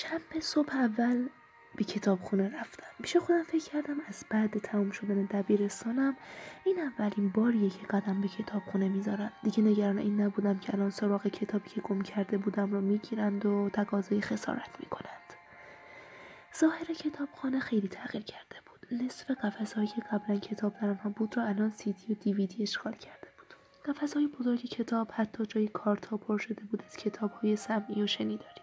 شب صبح اول به کتابخونه رفتم. پیش خودم فکر کردم از بعد تموم شدن دبیرستانم این اولین باریه که قدم به کتابخونه می‌ذارم. دیگه نگران این نبودم که الان سراغ کتابی که گم کرده بودم رو می‌گیرند و تقاضای خسارت می‌کنند. ظاهر کتابخانه خیلی تغییر کرده بود. نصف قفسهایی که قبلا کتاب در آنها بود را الان سیدی و دیویدی اشغال کرده بود. قفسهای بزرگ کتاب حتی جای کارتا پر شده بود از کتابهای سمعی و شنیداری.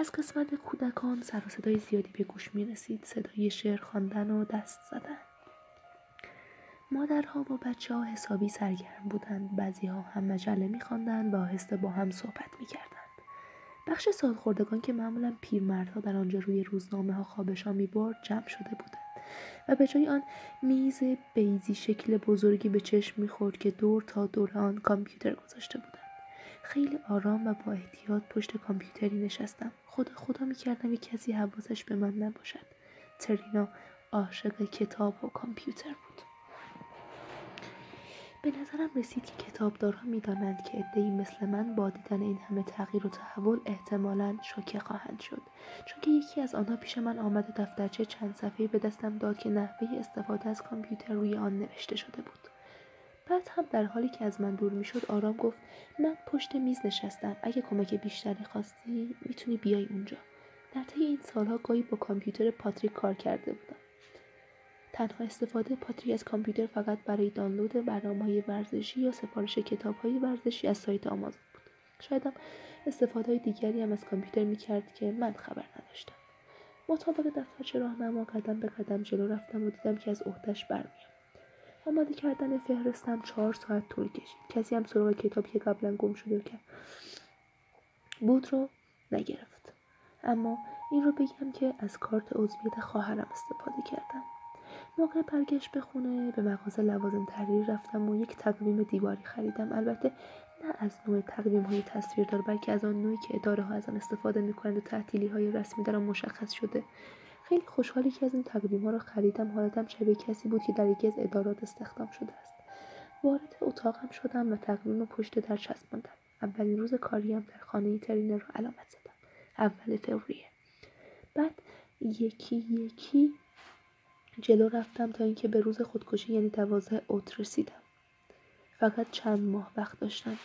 از قسمت کودکان سر و صدای زیادی به گوش می رسید صدای شعر خواندن و دست زدن. مادرها و بچه ها حسابی سرگرم بودند. بعضی ها هم مجله می و آهسته با هم صحبت می کردند. بخش سالخوردگان که معمولا پیرمردها در آنجا روی روزنامه ها خوابشان می برد جمع شده بودند و به جای آن میز بیزی شکل بزرگی به چشم می‌خورد که دور تا دور آن کامپیوتر گذاشته بودند. خیلی آرام و با احتیاط پشت کامپیوتری نشستم. خدا خدا می‌کردم یک کسی حواسش به من نباشد. ترینا عاشق کتاب و کامپیوتر بود. به نظرم رسید که کتابدارها می‌دانند که عدهای مثل من با دیدن این همه تغییر و تحول احتمالا شوکه خواهند شد. چون که یکی از آنها پیش من آمد و دفترچه چند صفحه به دستم داد که نحوه استفاده از کامپیوتر روی آن نوشته شده بود. بعد هم در حالی که از من دور می‌شد آرام گفت من پشت میز نشستم. اگه کمک بیشتری خواستی می‌تونی بیای اونجا. در طی این سالها گاهی با کامپیوتر پاتریک کار کرده بودم. تنها استفاده پاتریک از کامپیوتر فقط برای دانلود برنامه های ورزشی یا سفارش کتاب های ورزشی از سایت آمازون بود. شایدم استفاده های دیگری هم از کامپیوتر می‌کرد که من خبر نداشتم. مطابق دفترچه راهنما قدم به قدم جلو رفتم و دیدم که از عهدهش برمیام آماده کردن فهرستم چهار ساعت طول کشید. کسی هم سراغ کتابی که قبلا گم شده کرد بود رو نگرفت. اما این رو بگم که از کارت عضویت خواهرم استفاده کردم. موقع برگشت به خونه به مغازه لوازم تحریر رفتم و یک تقویم دیواری خریدم. البته نه از نوع تقویم های تصویردار بلکه از آن نوعی که اداره ها از آن استفاده می‌کنند و تعطیلی های رسمی در مشخص شده. خیلی خوشحالی که از این تقویم ها را خریدم. حالتم شبیه کسی بود که در یکی از ادارات استخدام شده است. وارد اتاقم شدم و تقویم پشت در چسباندم اولین روز کاریم در خانه ترینه را علامت زدم. اول فوریه. بعد یکی یکی جلو رفتم تا اینکه به روز خودکشی یعنی دوازده اوت رسیدم. فقط چند ماه وقت داشتم.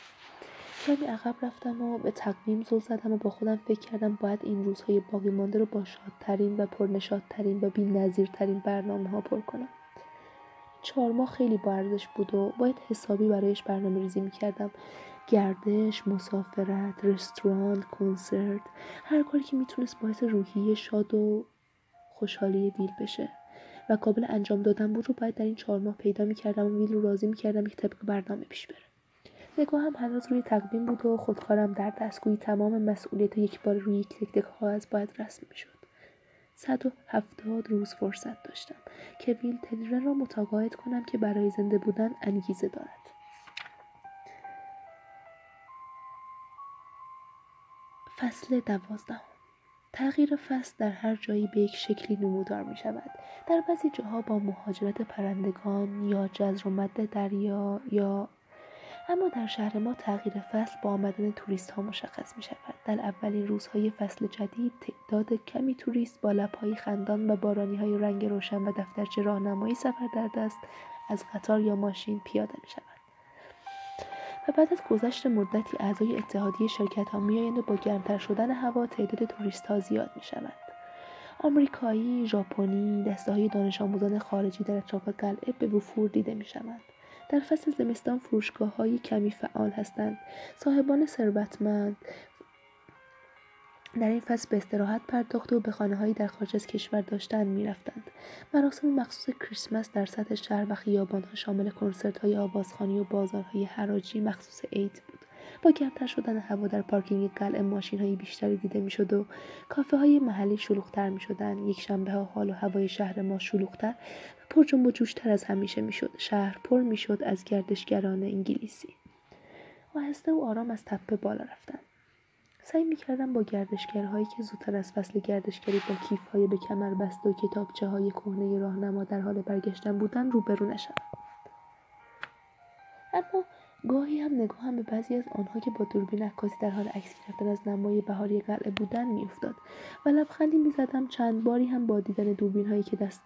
کمی عقب رفتم و به تقویم زل زدم و با خودم فکر کردم باید این روزهای باقی مانده رو با شادترین و پرنشادترین و بینظیرترین برنامه ها پر کنم. چهار ماه خیلی با ارزش بود و باید حسابی برایش برنامه ریزی می‌کردم. گردش، مسافرت، رستوران، کنسرت هر کاری که می‌تونست باعث روحیه شاد و خوشحالی ویل بشه. و قابل انجام دادن بود رو باید در این چهار ماه پیدا می‌کردم و ویل رو راضی می‌کردم که طبق برنامه پیش بره نگاهم هنوز روی تقویم بود و خودکارم در دستگویی تمام مسئولیت یک بار روی یک تک تک کاغذ باید رسم می‌شد. صد و روز فرصت داشتم که ویل تنرن را متقاعد کنم که برای زنده بودن انگیزه دارد. فصل دوازدهم. تغییر فصل در هر جایی به یک شکلی نمودار می شود. در بعضی جاها با مهاجرت پرندگان یا جزر و مد دریا یا اما در شهر ما تغییر فصل با آمدن توریست ها مشخص می شود. در اولین روزهای فصل جدید تعداد کمی توریست با لبهای خندان و بارانی های رنگ روشن و دفترچه راهنمایی سفر در دست از قطار یا ماشین پیاده می شود. و بعد از گذشت مدتی اعضای اتحادیه شرکت ها میآیند و با گرمتر شدن هوا تعداد توریست ها زیاد می شود. آمریکایی، ژاپنی، دسته های دانش آموزان خارجی در اطراف قلعه به وفور دیده می شوند. در فصل زمستان فروشگاه های کمی فعال هستند. صاحبان ثروتمند در این فصل به استراحت پرداخته و به خانه هایی در خارج از کشور داشتند می‌رفتند مراسم مخصوص کریسمس در سطح شهر و خیابان ها شامل کنسرت های آوازخانی و بازارهای حراجی مخصوص عید بود با گرمتر شدن هوا در پارکینگ قلعه ماشین های بیشتری دیده می‌شد و کافه های محلی شلوغتر می شدن. یک شنبه ها حال و هوای شهر ما شلوغتر و پر جنب و جوشتر از همیشه می‌شد. شهر پر می‌شد از گردشگران انگلیسی. آهسته و آرام از تپه بالا رفتم سعی می‌کردم با گردشگرهایی که زودتر از فصل گردشگری با کیفهای به کمر بسته و کتابچه های کهنه راهنما در حال برگشتن بودن روبرو نشوم. اما گاهی هم نگاهم به بعضی از آنها که با دوربین عکاسی در حال عکس گرفتن از نمای بهاری قلعه بودند میافتاد و لبخندی می‌زدم چند باری هم با دیدن دوربین هایی که دست